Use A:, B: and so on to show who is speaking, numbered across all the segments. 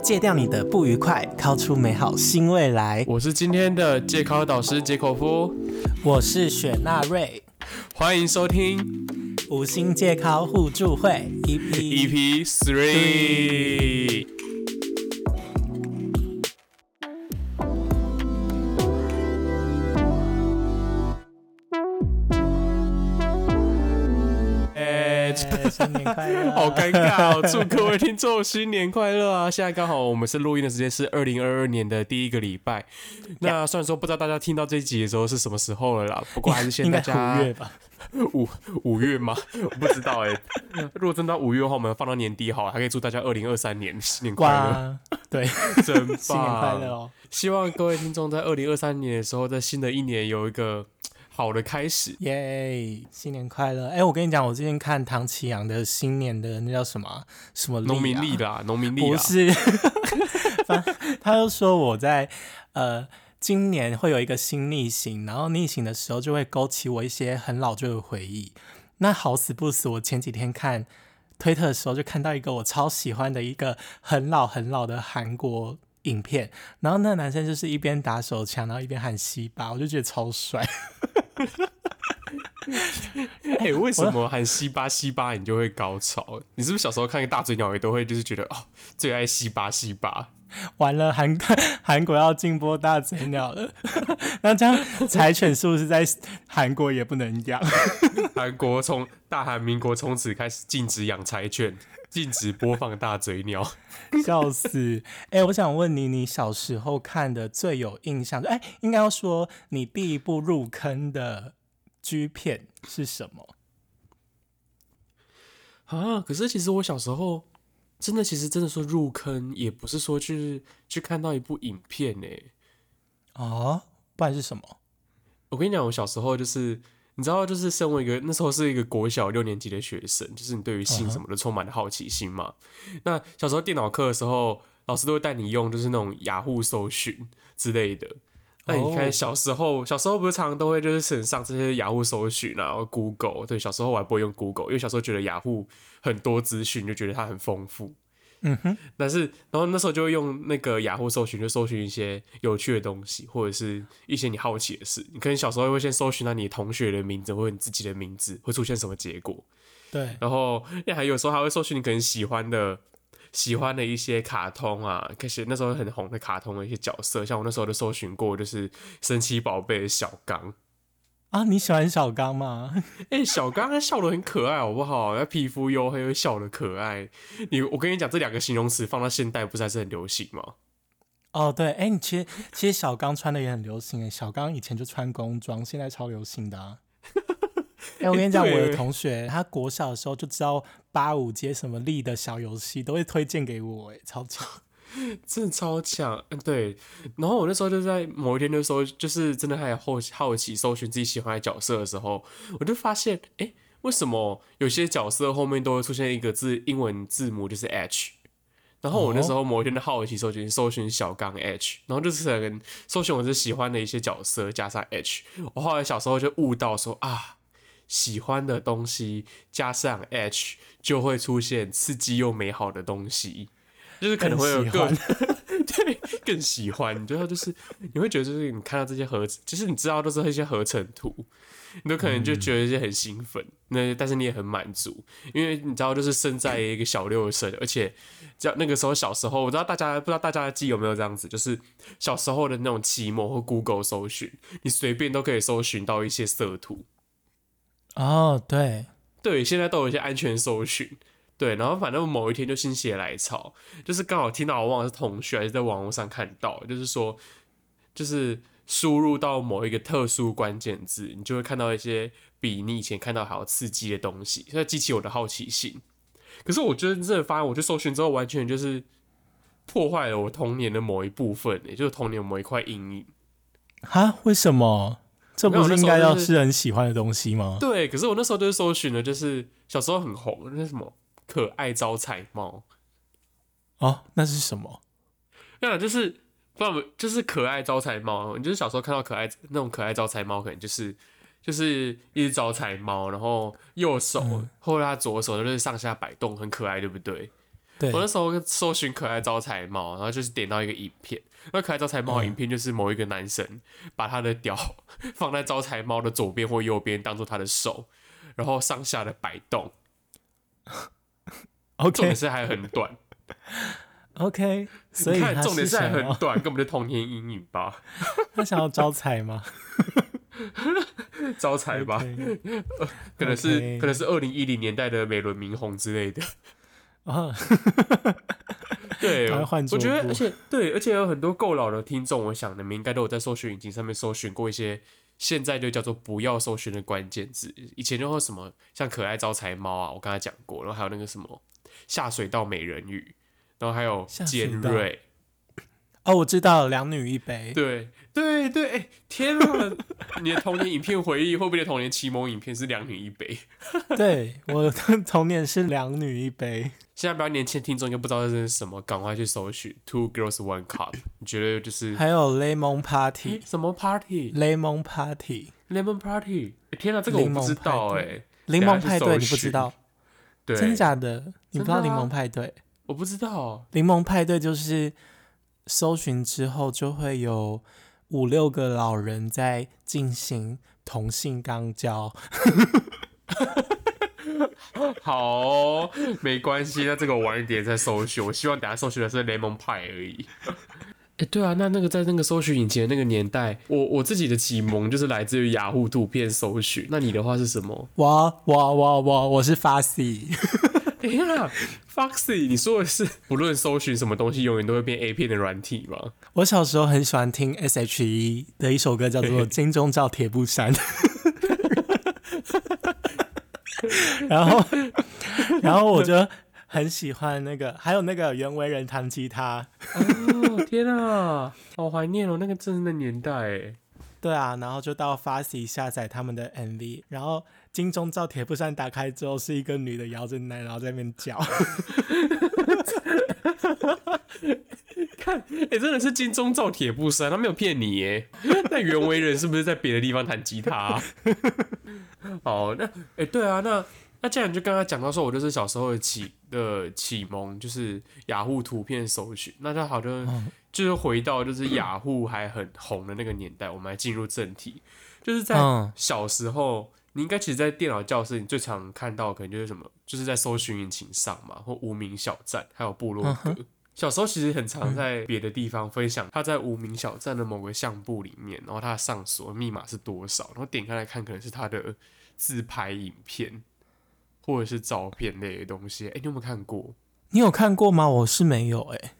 A: 戒掉你的不愉快，靠出美好新未来。
B: 我是今天的戒考导师杰口夫，
A: 我是雪纳瑞，
B: 欢迎收听
A: 五星戒考互助会 EP
B: EP Three。
A: 新年快乐！
B: 好尴尬哦！祝各位听众新年快乐啊！现在刚好我们是录音的时间是二零二二年的第一个礼拜。那虽然说不知道大家听到这一集的时候是什么时候了啦，不过还是先大家
A: 五月吧？
B: 五五月吗？我不知道哎、如果真到五月的话，我们放到年底好了，还可以祝大家二零二三年新年快乐，
A: 对，
B: 真棒！
A: 新年快乐！哦！
B: 希望各位听众在二零二三年的时候，在新的一年有一个好的开始。
A: 耶，新年快乐！哎，我跟你讲，我最近看唐奇阳的新年的那叫什么啊什么
B: 农民历啦，农民历啦，
A: 不是，反他就说我在呃今年会有一个新逆行，然后逆行的时候就会勾起我一些很老旧的回忆。那好死不死，我前几天看推特的时候就看到一个我超喜欢的一个很老很老的韩国影片，然后那个男生就是一边打手枪，然后一边喊西巴，我就觉得超帅。
B: 哎、为什么喊西巴西巴你就会高潮？你是不是小时候看个大嘴鸟也都会就是觉得哦最爱西巴西巴？
A: 完了，韩韩国要禁播大嘴鸟了，那这样柴犬是不是在韩国也不能养？
B: 韩国从大韩民国从此开始禁止养柴犬，禁止播放大嘴鸟。
A: 笑死！哎、我想问你，你小时候看的最有印象，哎、应该要说你第一部入坑的 G 片是什么？
B: 啊！可是其实我小时候真的，其实真的说入坑，也不是说去去看到一部影片呢。
A: 啊，不然是什么？
B: 我跟你讲，我小时候就是，你知道，就是身为一个那时候是一个国小六年级的学生，就是你对于性什么的充满了好奇心嘛。那小时候电脑课的时候，老师都会带你用就是那种雅虎搜寻之类的。那你看
A: 哦
B: 小时候，小时候不是常常都会就是很上这些雅虎搜寻啊，然后 Google。对，小时候我还不会用 Google，因为小时候觉得雅虎很多资讯，就觉得它很丰富。
A: 嗯哼，
B: 但是，然后那时候就会用那个雅虎搜寻，就搜寻一些有趣的东西，或者是一些你好奇的事。你可能小时候会先搜寻到你同学的名字或者你自己的名字，会出现什么结果。
A: 对，
B: 然后，那还有时候还会搜寻你可能喜欢的、喜欢的一些卡通啊，开始那时候很红的卡通的一些角色，像我那时候就搜寻过，就是神奇宝贝的小刚。
A: 啊，你喜欢小刚吗？
B: 哎、小刚他笑得很可爱，好不好？他皮肤黝黑，又笑得可爱。你，我跟你讲，这两个形容词放到现代，不是还是很流行吗？
A: 哦，对，哎、你其实其实小刚穿的也很流行诶，小刚以前就穿工装，现在超流行的啊。哎、我跟你讲，
B: 对
A: 我的同学他国小的时候就知道八五街什么力的小游戏，都会推荐给我，哎，超强。
B: 真的超强，嗯，对。然后我那时候就在某一天的时候，就是真的还好好奇搜寻自己喜欢的角色的时候，我就发现，哎，为什么有些角色后面都会出现一个字英文字母就是 H？然后我那时候某一天的好奇搜寻搜寻小刚 H，然后就是可能搜寻我是喜欢的一些角色加上 H，我后来小时候就悟到说啊，喜欢的东西加上 H 就会出现刺激又美好的东西。就是可能会有更 对更喜欢，最后就是你会觉得就是你看到这些合，就是你知道都是一些合成图，你都可能就觉得一些很兴奋，那但是你也很满足，因为你知道就是生在一个小六生，而且叫那个时候小时候，我知道大家不知道大家的记忆有没有这样子，就是小时候的那种期末或 Google 搜寻，你随便都可以搜寻到一些色图，
A: 哦，对，
B: 对，现在都有一些安全搜寻。对，然后反正某一天就心血来潮，就是刚好听到我忘了是同学还是在网络上看到，就是说，就是输入到某一个特殊关键字，你就会看到一些比你以前看到还要刺激的东西，所以激起我的好奇心。可是我觉得真的发现，我去搜寻之后，完全就是破坏了我童年的某一部分，也就是童年某一块阴影。
A: 哈，为什么？这不是应该要
B: 是
A: 很喜欢的东西吗？
B: 对，可是我那时候就是搜寻的，就是小时候很红那什么可爱招财猫。
A: 哦，那是什么？
B: 那啊，就是不然就是可爱招财猫，你就是小时候看到可爱那种可爱招财猫，可能就是就是一只招财猫，然后右手、
A: 嗯
B: 或者它左手就是上下摆动，很可爱，对不对？
A: 对
B: 我那时候搜寻可爱招财猫，然后就是点到一个影片，那可爱招财猫的影片就是某一个男生把他的屌 放在招财猫的左边或右边，当做他的手，然后上下的摆动，重
A: OK
B: 点是还很短。
A: OK，所以
B: 看，重点是还很短，根本就童年阴影吧，
A: 他想要招财吗？
B: 招财吧 可能是可能是二零一零年代的美轮明宏之类的。
A: 啊，
B: 对，我觉得，而且对，而且有很多够老的听众，我想你们应该都有在搜寻引擎上面搜寻过一些现在就叫做不要搜寻的关键字。以前就会什么像可爱招财猫啊，我刚才讲过，然后还有那个什么下水道美人鱼，然后还有尖锐，
A: 哦，我知道，两女一杯。
B: 对对对，哎、天啊！你的童年影片回忆，会不会你的童年启蒙影片是两女一杯？
A: 对，我的童年是两女一杯。
B: 现在比较年轻的听众应该不知道这是什么，赶快去搜寻 Two Girls One Cup。你觉得就是
A: 还有 Lemon Party，Lemon
B: 什么
A: Party？Lemon
B: Party，Lemon Party？诶天啊，这个我不知道哎、
A: 欸柠檬派对你不知道？
B: 对，
A: 真假的？你不知道柠檬派对？
B: 我不知道。
A: 柠檬派对就是搜寻之后就会有五六个老人在进行同性肛交。
B: 好哦、没关系，那这个我晚一点再搜寻。我希望等下搜寻的是 Lemon Pie 而已。哎、对啊，那那个在那个搜寻引擎的那个年代，我我自己的启蒙就是来自于雅虎图片搜寻。那你的话是什么？
A: 我我我我！我是 Fussy，
B: 哎呀，Foxy，你说的是不论搜寻什么东西，永远都会变 A 片的软体吗？
A: 我小时候很喜欢听 S.H.E 的一首歌，叫做《金钟罩铁布衫》。然后，然后我就很喜欢那个，还有那个袁惟仁弹吉他。
B: 哦，天啊，好怀念哦，那个真是那年代哎。
A: 对啊，然后就到 Fussy 下载他们的 MV，然后金钟罩铁布衫打开之后是一个女的摇着奶，然后在那边叫。
B: 看，哎、真的是金钟罩铁布衫，他没有骗你耶。那袁惟仁是不是在别的地方弹吉他啊、哦，那哎、对啊，那那既然就刚刚讲到说，我就是小时候的启的启蒙，就是雅虎图片搜寻，那就好像、就是回到就是雅虎还很红的那个年代，我们来进入正题，就是在
A: 嗯
B: 小时候。你应该其实，在电脑教室，你最常看到可能就是什么，就是在搜寻引擎上嘛，或无名小站，还有部落格。小时候其实很常在别的地方分享他在无名小站的某个相簿里面，然后他的上锁密码是多少，然后点开来看，可能是他的自拍影片或者是照片类的东西。哎、你有没有看过？
A: 你有看过吗？我是没有哎、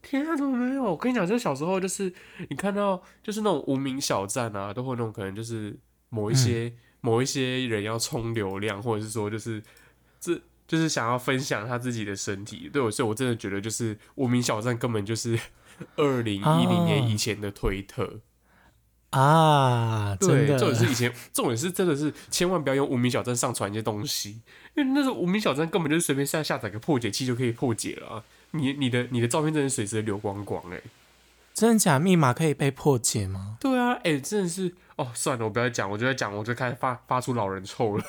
B: 天啊，怎么没有？我跟你讲，就是小时候，就是你看到就是那种无名小站啊，都会那种可能就是某一些、某一些人要冲流量，或者是说就是这就是想要分享他自己的身体。对我，所以我真的觉得就是无名小站根本就是 二零一零年以前的推特。
A: 啊，
B: 对，重点是以前，重点是真的是千万不要用无名小站上传一些东西，因为那时候无名小站根本就是随便下下载个破解器就可以破解了啊、你你的你的照片真的是随时流光光哎、
A: 真的假密码可以被破解吗？
B: 对啊，哎、真的是哦，算了，我不要讲，我就在讲，我就开始发发出老人臭了。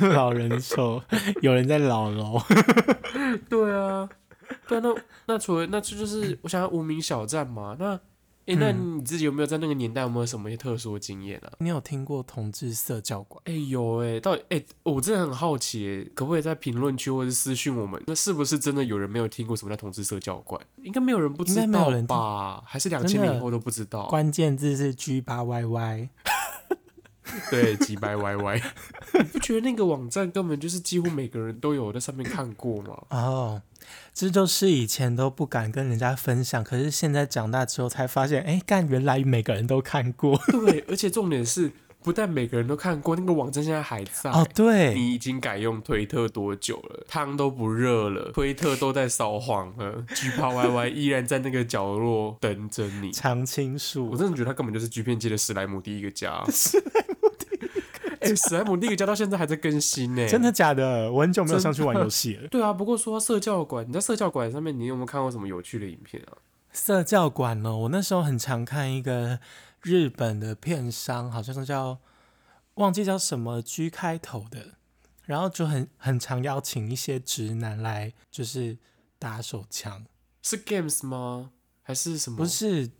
A: 老人臭，有人在老楼。
B: 对啊，对啊，那那除了那这就是我想要无名小站嘛，那哎、那你自己有没有在那个年代有没有什么一些特殊的经验啊？
A: 你有听过同志社教馆？
B: 哎、有哎、到底哎、我真的很好奇、欸，可不可以在评论区或者是私讯我们？那是不是真的有人没有听过什么叫同志社教馆？应该没有人不知道
A: 人
B: 吧？还是两千年以后都不知道？
A: 关键字是 G 八 YY。
B: 对，几百 YY，你 不觉得那个网站根本就是几乎每个人都有在上面看过吗？
A: 哦，这就是以前都不敢跟人家分享，可是现在长大之后才发现，哎，干，原来每个人都看过。
B: 对，而且重点是，不但每个人都看过，那个网站现在还在。
A: 哦，对，
B: 你已经改用推特多久了？汤都不热了，推特都在烧黄了，G 泡 YY 依然在那个角落等着你。
A: 常青树我。
B: 真的觉得他根本就是 G 片界的史莱姆第一个家。史莱姆第一个，哎，史莱姆第一个家到现在还在更新呢。
A: 真的？假的？我很久没有上去玩游戏了。
B: 对啊，不过说到社教馆，你在社教馆上面，你有没有看过什么有趣的影片啊？
A: 社教馆呢？我那时候很常看一个日本的片商，好像是叫忘记叫什么 G 开头的，然后就很很常邀请一些直男来，就是打手枪，
B: 是 Games 吗？还是什么？
A: 不是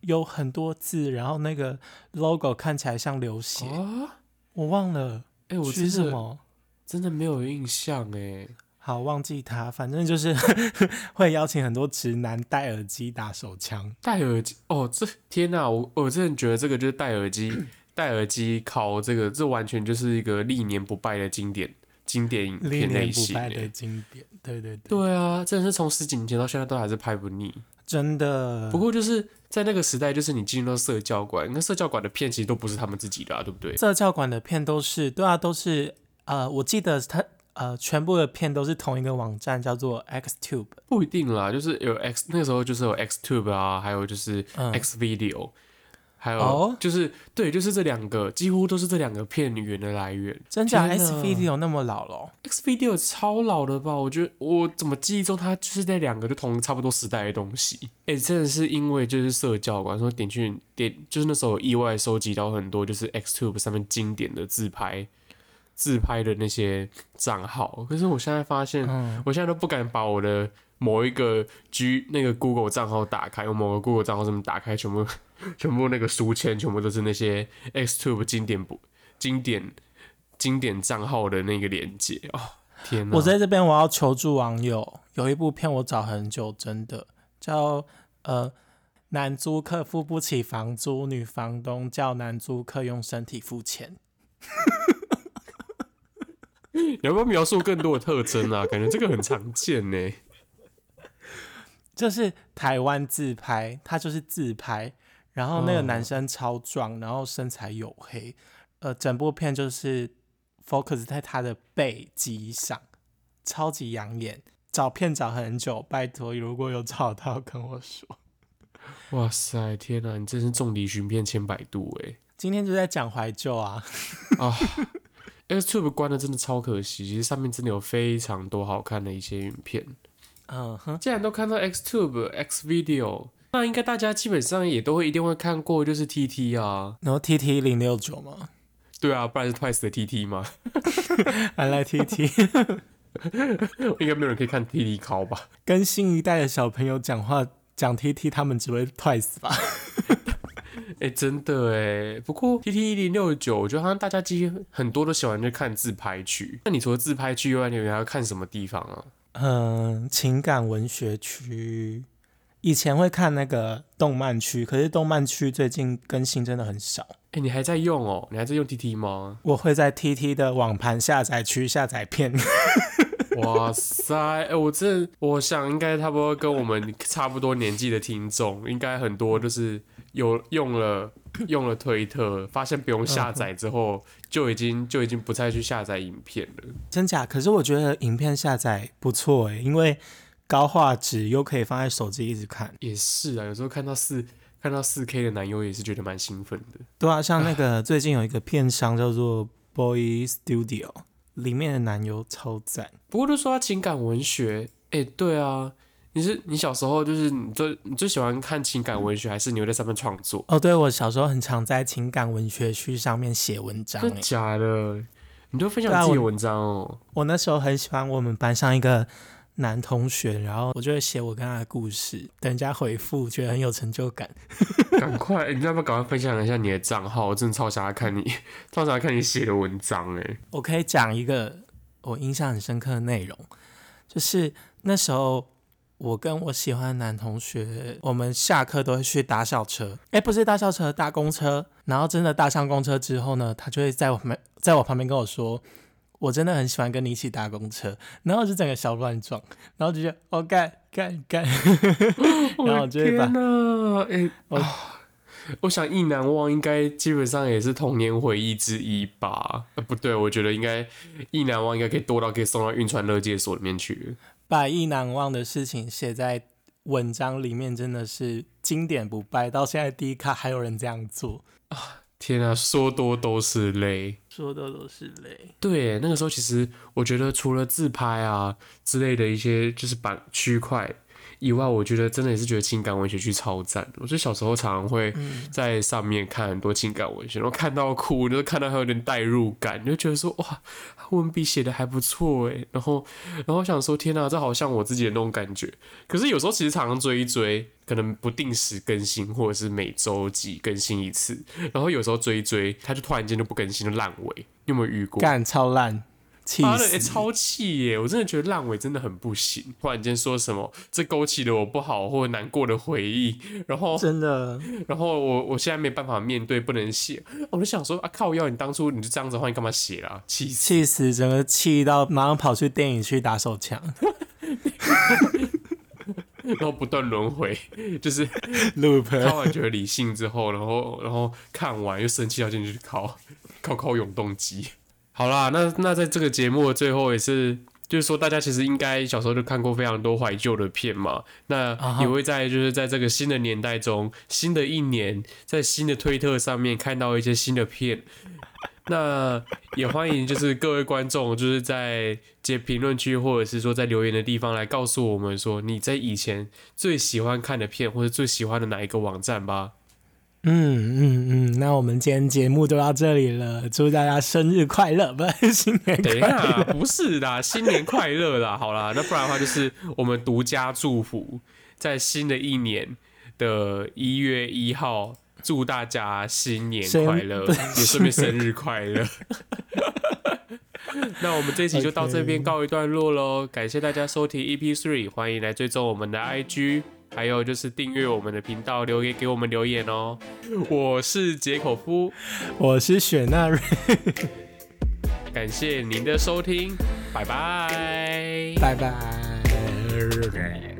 A: 有很多字，然后那个 logo 看起来像流血，
B: 啊？
A: 我忘了
B: 哎、我
A: 是
B: 真的
A: 什么。
B: 真的没有印象哎。
A: 好，忘记他，反正就是 会邀请很多直男戴耳机打手枪。
B: 戴耳机哦，这天哪！我我真的觉得这个就是戴耳机，戴耳机考这个，这完全就是一个历年不败的经典经典影
A: 历
B: 片类
A: 年不
B: 型
A: 败的
B: 欸。
A: 经典，对对对，
B: 对啊，真的是从十几年前到现在都还是拍不腻。
A: 真的。
B: 不过就是在那个时代，就是你进入到社教馆，那社教馆的片其实都不是他们自己的啊，对不对？
A: 社教馆的片都是，对啊，都是呃，我记得他呃，全部的片都是同一个网站，叫做 XTube。
B: 不一定啦，就是有 X 那个时候就是有 XTube 啊，还有就是
A: 嗯
B: X Video，、还有
A: 哦
B: 就是、对，就是这两个几乎都是这两个片源的来源。
A: 真假，Xvideo 那么老了哦、
B: X Video 超老的吧？我觉得我怎么记忆中它就是在两个就同差不多时代的东西。哎、真的是因为就是社交馆说点去点，就是那时候有意外收集到很多就是 XTube 上面经典的自拍自拍的那些账号，可是我现在发现，
A: 嗯，
B: 我现在都不敢把我的某一个 G 那个 Google 账号打开，我某个 Google 账号上面打开，全部 全部那个书签全部都是那些 XTube 经典不经典经典账号的那个连接哦，天哪！
A: 我在这边我要求助网友，有一部片我找很久，真的叫呃。男租客付不起房租，女房东叫男租客用身体付钱。
B: 你要不要描述更多的特征啊？感觉这个很常见呢。
A: 就是台湾自拍，它就是自拍，然后那个
B: 哦
A: 男生超壮，然后身材黝黑，呃，整部片就是 focus 在他的背肌上，超级养眼。找片找很久，拜托，如果有找到跟我说。
B: 哇塞，天哪！你真是众里寻遍千百度哎。
A: 今天就在讲怀旧啊，
B: 啊，XTube 关了真的超可惜，其实上面真的有非常多好看的一些影片。
A: 嗯哼，
B: 既然都看到 XTube、X Video，那应该大家基本上也都会一定会看过，就是 TT 啊，
A: 然后 T T 零六九嘛，
B: 对啊，不然是 Twice 的 TT 嘛，
A: 还来 T T，
B: 应该没有人可以看 TT 考吧？
A: 跟新一代的小朋友讲话讲 T T，他们只会 twice 吧？
B: 哎、真的哎，不过 TT 一零六九，我觉得好像大家几乎很多都喜欢去看自拍区。那你除了自拍区以外，你还要看什么地方啊？
A: 嗯，情感文学区，以前会看那个动漫区，可是动漫区最近更新真的很少。
B: 哎、你还在用哦？你还在用 TT 吗？
A: 我会在 TT 的网盘下载区下载片，
B: 哇塞！哎、我这我想应该差不多跟我们差不多年纪的听众，应该很多就是有用了用了推特，发现不用下载之后，就已经就已经不再去下载影片了。
A: 真假？可是我觉得影片下载不错诶，因为高画质又可以放在手机一直看。
B: 也是啊，有时候看到四看到四 K 的男优也是觉得蛮兴奋的。
A: 对啊，像那个最近有一个片商叫做 Boy Studio，里面的男优超赞。
B: 不过都说他情感文学，哎、对啊，你是你小时候就是你最你最喜欢看情感文学，还是你会在上面创作？
A: 哦，对，我小时候很常在情感文学区上面写文章
B: 真的。假的？你都分享自己的文章哦？
A: 我那时候很喜欢我们班上一个男同学，然后我就会写我跟他的故事，等人家回复，觉得很有成就感。
B: 赶快，你要不要赶快分享一下你的账号？我真的超想要看你，超想要看你写的文章哎。
A: 我可以讲一个我印象很深刻的内容，就是那时候我跟我喜欢的男同学，我们下课都会去搭校车，哎，不是搭校车，搭公车。然后真的搭上公车之后呢，他就会在我旁边，在我旁边跟我说。我真的很喜欢跟你一起搭公车，然后我就整个小乱撞，然后就觉得哦干干干，然后我就会把
B: 哎、
A: 我
B: 啊我想意难忘应该基本上也是童年回忆之一吧？呃，不对，我觉得应该意难忘应该可以多到可以送到运传乐界所里面去。
A: 把意难忘的事情写在文章里面，真的是经典不败。到现在第一卡还有人这样做，
B: 天啊，说多都是泪。
A: 说多都是泪。
B: 对，那个时候其实我觉得除了自拍啊之类的一些就是板区块，以外，我觉得真的也是觉得情感文学剧超赞。我觉得小时候常常会在上面看很多情感文学，然后看到哭，就看到还有点代入感，就觉得说哇，文笔写的还不错哎。然后，然后想说天哪，这好像我自己的那种感觉。可是有时候其实常常追一追，可能不定时更新，或者是每周几更新一次。然后有时候追一追，他就突然间就不更新，就烂尾。你有没有遇过？
A: 干超烂。
B: 妈的，超气耶！我真的觉得烂尾真的很不行。突然间说什么，这勾起了我不好或难过的回忆，然后
A: 真的，
B: 然后我我现在没办法面对，不能写。我就想说啊，靠！要你当初你就这样子的话，你干嘛写啦？气
A: 气死，整个气到马上跑去电影去打手枪，
B: 然后不断轮回，就是
A: loop。
B: 看完觉得理性之后，然后然后看完又生气，要进去考考考永动机。好啦，那那在这个节目的最后也是，就是说大家其实应该小时候就看过非常多怀旧的片嘛，那也会在就是在这个新的年代中，新的一年，在新的推特上面看到一些新的片，那也欢迎就是各位观众就是在接评论区或者是说在留言的地方来告诉我们说你在以前最喜欢看的片或者最喜欢的哪一个网站吧。
A: 嗯嗯嗯，那我们今天节目就到这里了，祝大家生日快乐，不是 新年快乐，
B: 不是的，新年快乐啦！好啦，那不然的话就是我们独家祝福，在新的一年的一月一号，祝大家新年快乐，也顺便生日快乐。那我们这期就到这边告一段落喽，感谢大家收听 EP Three，欢迎来追踪我们的 IG。还有就是订阅我们的频道，留言给我们留言哦。我是杰口夫，
A: 我是雪纳瑞，
B: 感谢您的收听，拜拜，
A: 拜拜。